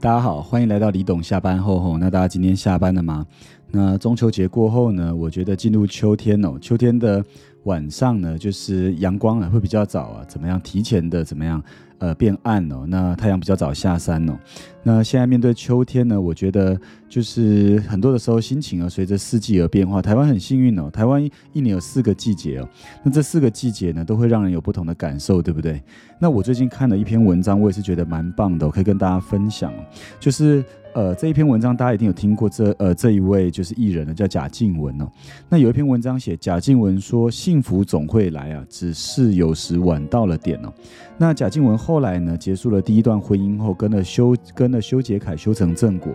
大家好，欢迎来到李董下班后吼。那大家今天下班了吗？那中秋节过后呢？我觉得进入秋天哦，秋天的晚上呢，就是阳光啊会比较早啊，怎么样？提前的怎么样？呃，变暗了，那太阳比较早下山了。那现在面对秋天呢，我觉得就是很多的时候心情啊，随着四季而变化。台湾很幸运哦，台湾一年有四个季节哦。那这四个季节呢，都会让人有不同的感受，对不对？那我最近看了一篇文章，我也是觉得蛮棒的，我可以跟大家分享，就是。呃，这一篇文章大家一定有听过，这呃这一位就是艺人呢，叫贾静雯哦。那有一篇文章写贾静雯说：“幸福总会来啊，只是有时晚到了点哦。”那贾静雯后来呢，结束了第一段婚姻后，跟了修跟了修杰楷修成正果。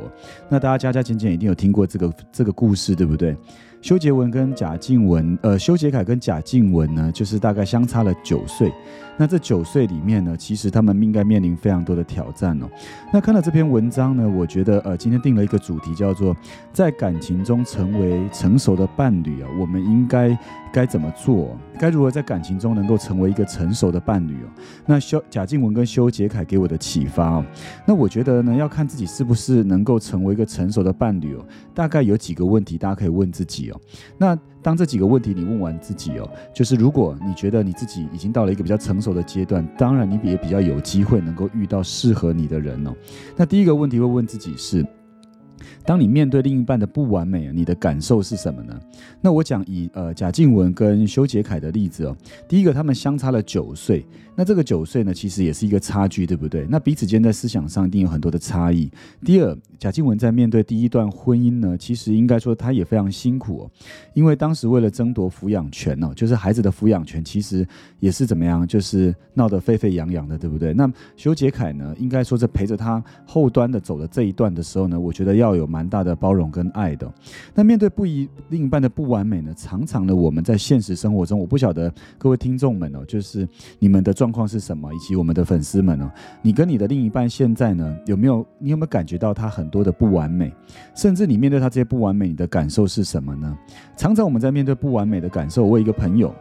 那大家家家简简一定有听过这个这个故事，对不对？修杰文跟贾静雯，呃，修杰楷跟贾静雯呢，就是大概相差了九岁。那这九岁里面呢，其实他们应该面临非常多的挑战哦。那看了这篇文章呢，我觉得呃，今天定了一个主题，叫做在感情中成为成熟的伴侣啊，我们应该该怎么做？该如何在感情中能够成为一个成熟的伴侣哦？那修贾静雯跟修杰楷给我的启发哦，那我觉得呢，要看自己是不是能够成为一个成熟的伴侣哦。大概有几个问题，大家可以问自己哦。那当这几个问题你问完自己哦，就是如果你觉得你自己已经到了一个比较成熟的阶段，当然你也比较有机会能够遇到适合你的人哦。那第一个问题会问自己是。当你面对另一半的不完美，你的感受是什么呢？那我讲以呃贾静雯跟修杰楷的例子哦，第一个他们相差了九岁，那这个九岁呢，其实也是一个差距，对不对？那彼此间在思想上一定有很多的差异。第二，贾静雯在面对第一段婚姻呢，其实应该说她也非常辛苦哦，因为当时为了争夺抚养权哦，就是孩子的抚养权，其实也是怎么样，就是闹得沸沸扬扬的，对不对？那修杰楷呢，应该说是陪着他后端的走了这一段的时候呢，我觉得要要有。蛮大的包容跟爱的，那面对不一另一半的不完美呢？常常的，我们在现实生活中，我不晓得各位听众们哦，就是你们的状况是什么，以及我们的粉丝们哦，你跟你的另一半现在呢，有没有你有没有感觉到他很多的不完美？甚至你面对他这些不完美，你的感受是什么呢？常常我们在面对不完美的感受，我一个朋友。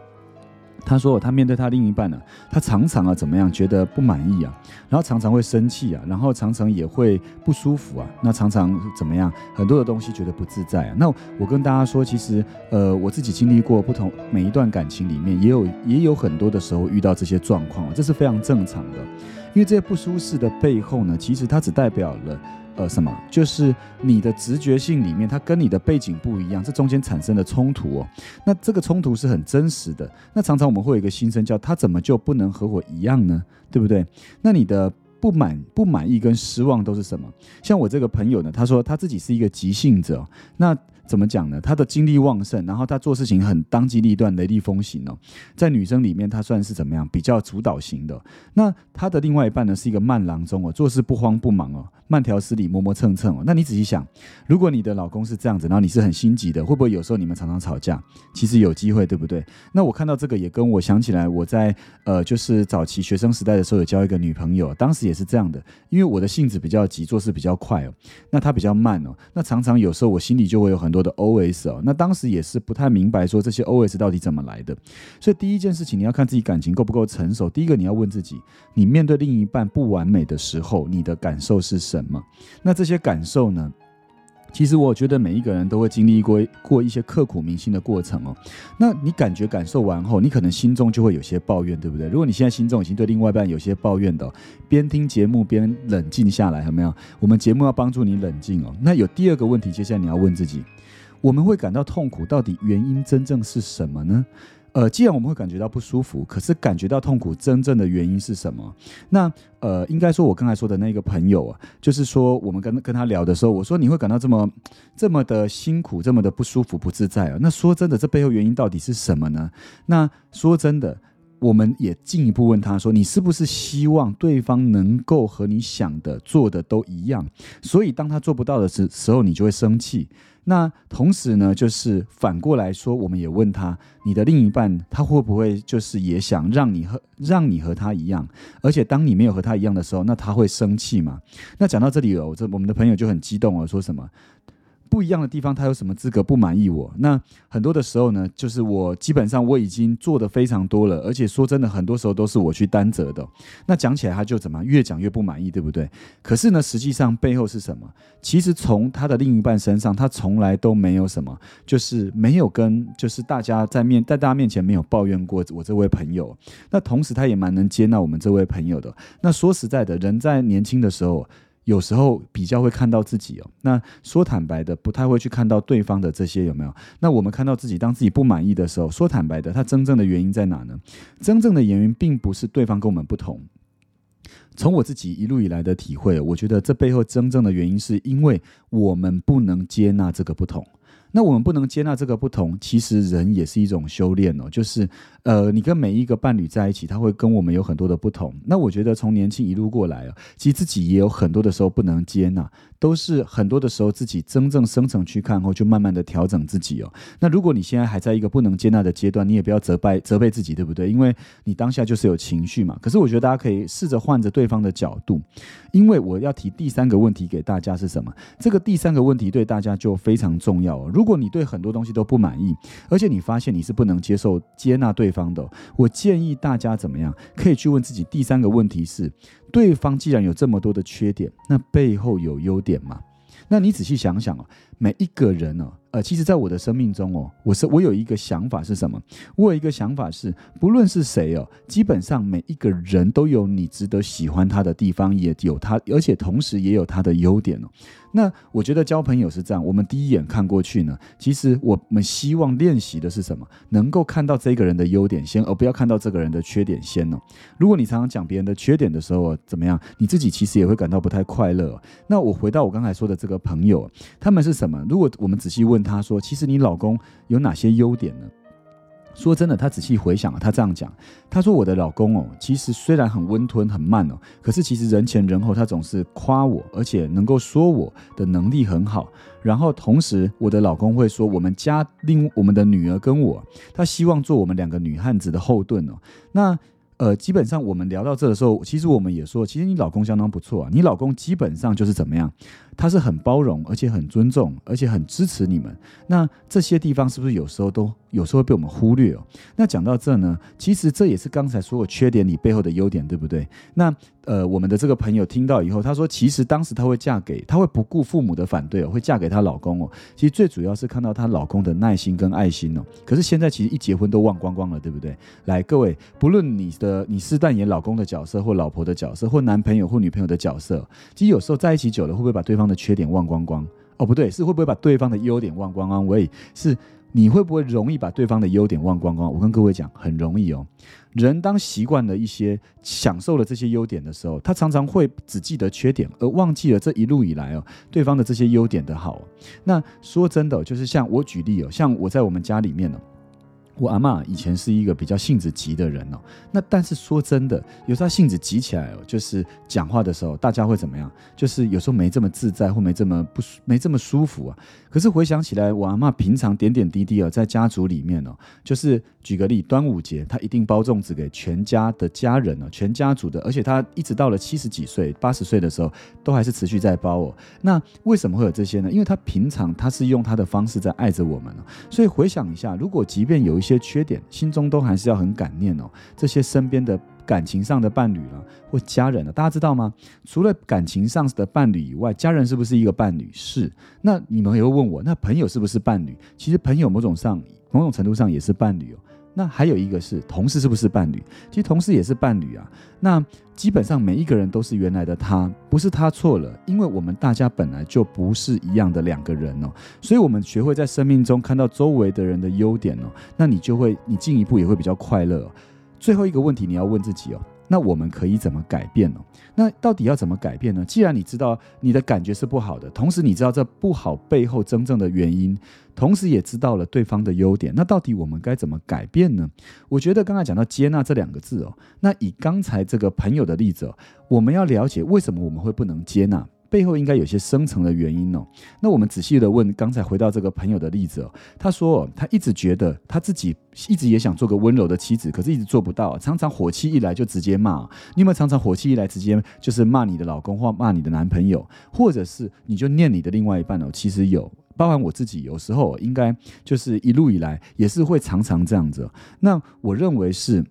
他说，他面对他另一半呢，他常常啊怎么样，觉得不满意啊，然后常常会生气啊，然后常常也会不舒服啊，那常常怎么样，很多的东西觉得不自在啊。那我跟大家说，其实呃，我自己经历过不同每一段感情里面，也有也有很多的时候遇到这些状况，这是非常正常的，因为这些不舒适的背后呢，其实它只代表了。呃，什么？就是你的直觉性里面，它跟你的背景不一样，这中间产生的冲突哦。那这个冲突是很真实的。那常常我们会有一个心声叫：他怎么就不能和我一样呢？对不对？那你的不满、不满意跟失望都是什么？像我这个朋友呢，他说他自己是一个急性子，哦那。怎么讲呢？他的精力旺盛，然后他做事情很当机立断、雷厉风行哦。在女生里面，他算是怎么样？比较主导型的。那他的另外一半呢，是一个慢郎中哦，做事不慌不忙哦，慢条斯理、磨磨蹭蹭哦。那你仔细想，如果你的老公是这样子，然后你是很心急的，会不会有时候你们常常吵架？其实有机会，对不对？那我看到这个也跟我想起来，我在呃，就是早期学生时代的时候有交一个女朋友，当时也是这样的，因为我的性子比较急，做事比较快哦，那他比较慢哦，那常常有时候我心里就会有很。多的 OS 哦，那当时也是不太明白说这些 OS 到底怎么来的，所以第一件事情你要看自己感情够不够成熟。第一个你要问自己，你面对另一半不完美的时候，你的感受是什？什么那这些感受呢？其实我觉得每一个人都会经历过过一些刻骨铭心的过程哦。那你感觉感受完后，你可能心中就会有些抱怨，对不对？如果你现在心中已经对另外一半有些抱怨的，边听节目边冷静下来，有没有？我们节目要帮助你冷静哦。那有第二个问题，接下来你要问自己。我们会感到痛苦，到底原因真正是什么呢？呃，既然我们会感觉到不舒服，可是感觉到痛苦真正的原因是什么？那呃，应该说我刚才说的那个朋友啊，就是说我们跟跟他聊的时候，我说你会感到这么这么的辛苦，这么的不舒服、不自在啊？那说真的，这背后原因到底是什么呢？那说真的。我们也进一步问他说：“你是不是希望对方能够和你想的、做的都一样？所以当他做不到的时时候，你就会生气。那同时呢，就是反过来说，我们也问他：你的另一半他会不会就是也想让你和让你和他一样？而且当你没有和他一样的时候，那他会生气吗？那讲到这里哦，这我们的朋友就很激动哦，说什么？”不一样的地方，他有什么资格不满意我？那很多的时候呢，就是我基本上我已经做的非常多了，而且说真的，很多时候都是我去担责的。那讲起来他就怎么越讲越不满意，对不对？可是呢，实际上背后是什么？其实从他的另一半身上，他从来都没有什么，就是没有跟，就是大家在面在大家面前没有抱怨过我这位朋友。那同时他也蛮能接纳我们这位朋友的。那说实在的，人在年轻的时候。有时候比较会看到自己哦，那说坦白的，不太会去看到对方的这些有没有？那我们看到自己，当自己不满意的时候，说坦白的，他真正的原因在哪呢？真正的原因并不是对方跟我们不同。从我自己一路以来的体会，我觉得这背后真正的原因是因为我们不能接纳这个不同。那我们不能接纳这个不同，其实人也是一种修炼哦。就是，呃，你跟每一个伴侣在一起，他会跟我们有很多的不同。那我觉得从年轻一路过来啊，其实自己也有很多的时候不能接纳。都是很多的时候，自己真正深层去看后，就慢慢的调整自己哦。那如果你现在还在一个不能接纳的阶段，你也不要责备责备自己，对不对？因为你当下就是有情绪嘛。可是我觉得大家可以试着换着对方的角度，因为我要提第三个问题给大家是什么？这个第三个问题对大家就非常重要。如果你对很多东西都不满意，而且你发现你是不能接受接纳对方的，我建议大家怎么样？可以去问自己第三个问题是。对方既然有这么多的缺点，那背后有优点吗？那你仔细想想哦，每一个人呢？呃，其实，在我的生命中哦，我是我有一个想法是什么？我有一个想法是，不论是谁哦，基本上每一个人都有你值得喜欢他的地方，也有他，而且同时也有他的优点哦。那我觉得交朋友是这样，我们第一眼看过去呢，其实我们希望练习的是什么？能够看到这个人的优点先，而不要看到这个人的缺点先哦。如果你常常讲别人的缺点的时候，怎么样？你自己其实也会感到不太快乐。那我回到我刚才说的这个朋友，他们是什么？如果我们仔细问。他说：“其实你老公有哪些优点呢？”说真的，他仔细回想啊，他这样讲：“他说我的老公哦，其实虽然很温吞、很慢哦，可是其实人前人后他总是夸我，而且能够说我的能力很好。然后同时，我的老公会说我们家另我们的女儿跟我，他希望做我们两个女汉子的后盾哦。那呃，基本上我们聊到这的时候，其实我们也说，其实你老公相当不错啊。你老公基本上就是怎么样？”他是很包容，而且很尊重，而且很支持你们。那这些地方是不是有时候都有时候会被我们忽略哦？那讲到这呢，其实这也是刚才所有缺点你背后的优点，对不对？那呃，我们的这个朋友听到以后，他说，其实当时他会嫁给，他会不顾父母的反对哦，会嫁给她老公哦。其实最主要是看到她老公的耐心跟爱心哦。可是现在其实一结婚都忘光光了，对不对？来，各位，不论你的你是扮演老公的角色，或老婆的角色，或男朋友或女朋友的角色，其实有时候在一起久了，会不会把对方的缺点忘光光哦，不对，是会不会把对方的优点忘光光？喂，是你会不会容易把对方的优点忘光光？我跟各位讲，很容易哦。人当习惯了一些享受了这些优点的时候，他常常会只记得缺点，而忘记了这一路以来哦，对方的这些优点的好。那说真的，就是像我举例哦，像我在我们家里面呢。我阿妈以前是一个比较性子急的人哦，那但是说真的，有时候性子急起来哦，就是讲话的时候，大家会怎么样？就是有时候没这么自在，或没这么不没这么舒服啊。可是回想起来，我阿妈平常点点滴滴哦，在家族里面哦，就是举个例，端午节她一定包粽子给全家的家人哦，全家族的，而且她一直到了七十几岁、八十岁的时候，都还是持续在包哦。那为什么会有这些呢？因为她平常她是用她的方式在爱着我们哦。所以回想一下，如果即便有一些缺点，心中都还是要很感念哦。这些身边的感情上的伴侣了，或家人了，大家知道吗？除了感情上的伴侣以外，家人是不是一个伴侣？是。那你们也会问我，那朋友是不是伴侣？其实朋友某种上、某种程度上也是伴侣哦。那还有一个是同事，是不是伴侣？其实同事也是伴侣啊。那基本上每一个人都是原来的他，不是他错了，因为我们大家本来就不是一样的两个人哦。所以，我们学会在生命中看到周围的人的优点哦，那你就会，你进一步也会比较快乐。最后一个问题，你要问自己哦。那我们可以怎么改变呢？那到底要怎么改变呢？既然你知道你的感觉是不好的，同时你知道这不好背后真正的原因，同时也知道了对方的优点，那到底我们该怎么改变呢？我觉得刚才讲到接纳这两个字哦，那以刚才这个朋友的例子哦，我们要了解为什么我们会不能接纳。背后应该有些深层的原因哦。那我们仔细的问，刚才回到这个朋友的例子哦，他说他一直觉得他自己一直也想做个温柔的妻子，可是一直做不到，常常火气一来就直接骂。你有没有常常火气一来直接就是骂你的老公或骂你的男朋友，或者是你就念你的另外一半哦？其实有。包含我自己，有时候应该就是一路以来也是会常常这样子。那我认为是。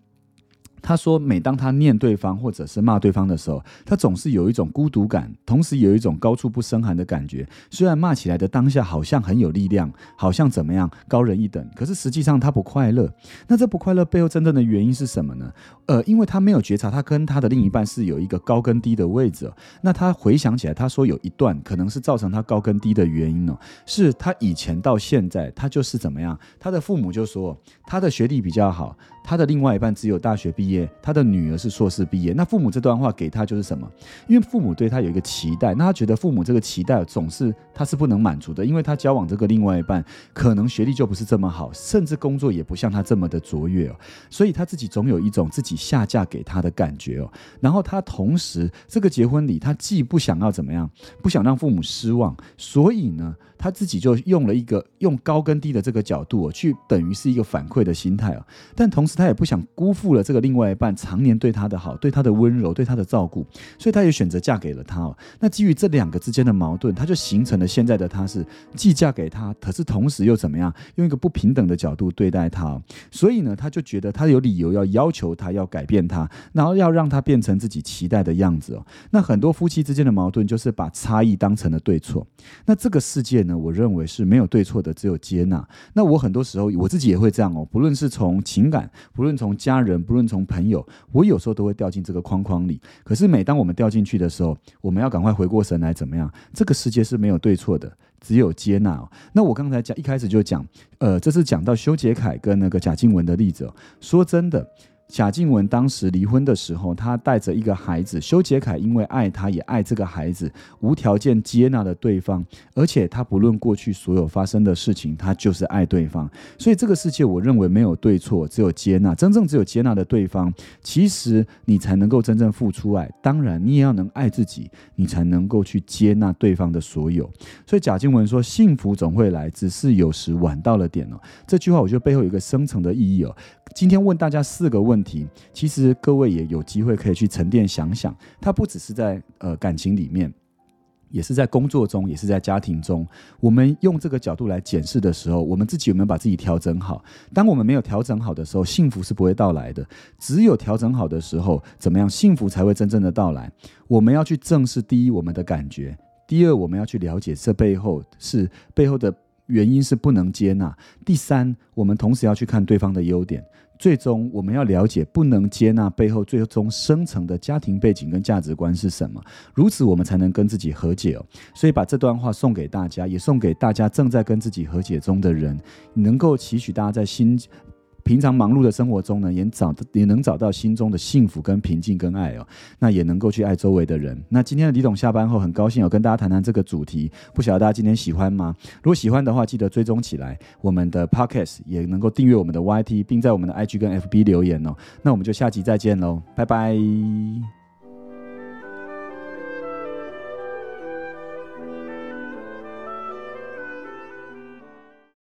他说，每当他念对方或者是骂对方的时候，他总是有一种孤独感，同时有一种高处不胜寒的感觉。虽然骂起来的当下好像很有力量，好像怎么样高人一等，可是实际上他不快乐。那这不快乐背后真正的原因是什么呢？呃，因为他没有觉察，他跟他的另一半是有一个高跟低的位置。那他回想起来，他说有一段可能是造成他高跟低的原因呢，是他以前到现在，他就是怎么样？他的父母就说他的学历比较好。他的另外一半只有大学毕业，他的女儿是硕士毕业。那父母这段话给他就是什么？因为父母对他有一个期待，那他觉得父母这个期待总是他是不能满足的，因为他交往这个另外一半可能学历就不是这么好，甚至工作也不像他这么的卓越哦，所以他自己总有一种自己下嫁给他的感觉哦。然后他同时这个结婚礼，他既不想要怎么样，不想让父母失望，所以呢。他自己就用了一个用高跟低的这个角度去等于是一个反馈的心态啊，但同时他也不想辜负了这个另外一半常年对他的好，对他的温柔，对他的照顾，所以他也选择嫁给了他哦。那基于这两个之间的矛盾，他就形成了现在的他是既嫁给他，可是同时又怎么样用一个不平等的角度对待他，所以呢，他就觉得他有理由要要求他要改变他，然后要让他变成自己期待的样子哦。那很多夫妻之间的矛盾就是把差异当成了对错，那这个世界呢？我认为是没有对错的，只有接纳。那我很多时候我自己也会这样哦，不论是从情感，不论从家人，不论从朋友，我有时候都会掉进这个框框里。可是每当我们掉进去的时候，我们要赶快回过神来，怎么样？这个世界是没有对错的，只有接纳。那我刚才讲一开始就讲，呃，这是讲到修杰楷跟那个贾静雯的例子。哦说真的。贾静雯当时离婚的时候，她带着一个孩子。修杰楷因为爱她，也爱这个孩子，无条件接纳了对方。而且他不论过去所有发生的事情，他就是爱对方。所以这个世界，我认为没有对错，只有接纳。真正只有接纳的对方，其实你才能够真正付出爱。当然，你也要能爱自己，你才能够去接纳对方的所有。所以贾静雯说：“幸福总会来，只是有时晚到了点哦。”这句话，我觉得背后有一个深层的意义哦。今天问大家四个问问题，其实各位也有机会可以去沉淀想想。它不只是在呃感情里面，也是在工作中，也是在家庭中。我们用这个角度来检视的时候，我们自己有没有把自己调整好？当我们没有调整好的时候，幸福是不会到来的。只有调整好的时候，怎么样，幸福才会真正的到来？我们要去正视第一我们的感觉，第二我们要去了解这背后是背后的原因是不能接纳。第三，我们同时要去看对方的优点。最终，我们要了解不能接纳背后最终生成的家庭背景跟价值观是什么，如此我们才能跟自己和解哦。所以把这段话送给大家，也送给大家正在跟自己和解中的人，能够祈许大家在心。平常忙碌的生活中呢，也找也能找到心中的幸福跟平静跟爱哦，那也能够去爱周围的人。那今天的李董下班后，很高兴有跟大家谈谈这个主题，不晓得大家今天喜欢吗？如果喜欢的话，记得追踪起来我们的 Podcast，也能够订阅我们的 YT，并在我们的 IG 跟 FB 留言哦。那我们就下集再见喽，拜拜。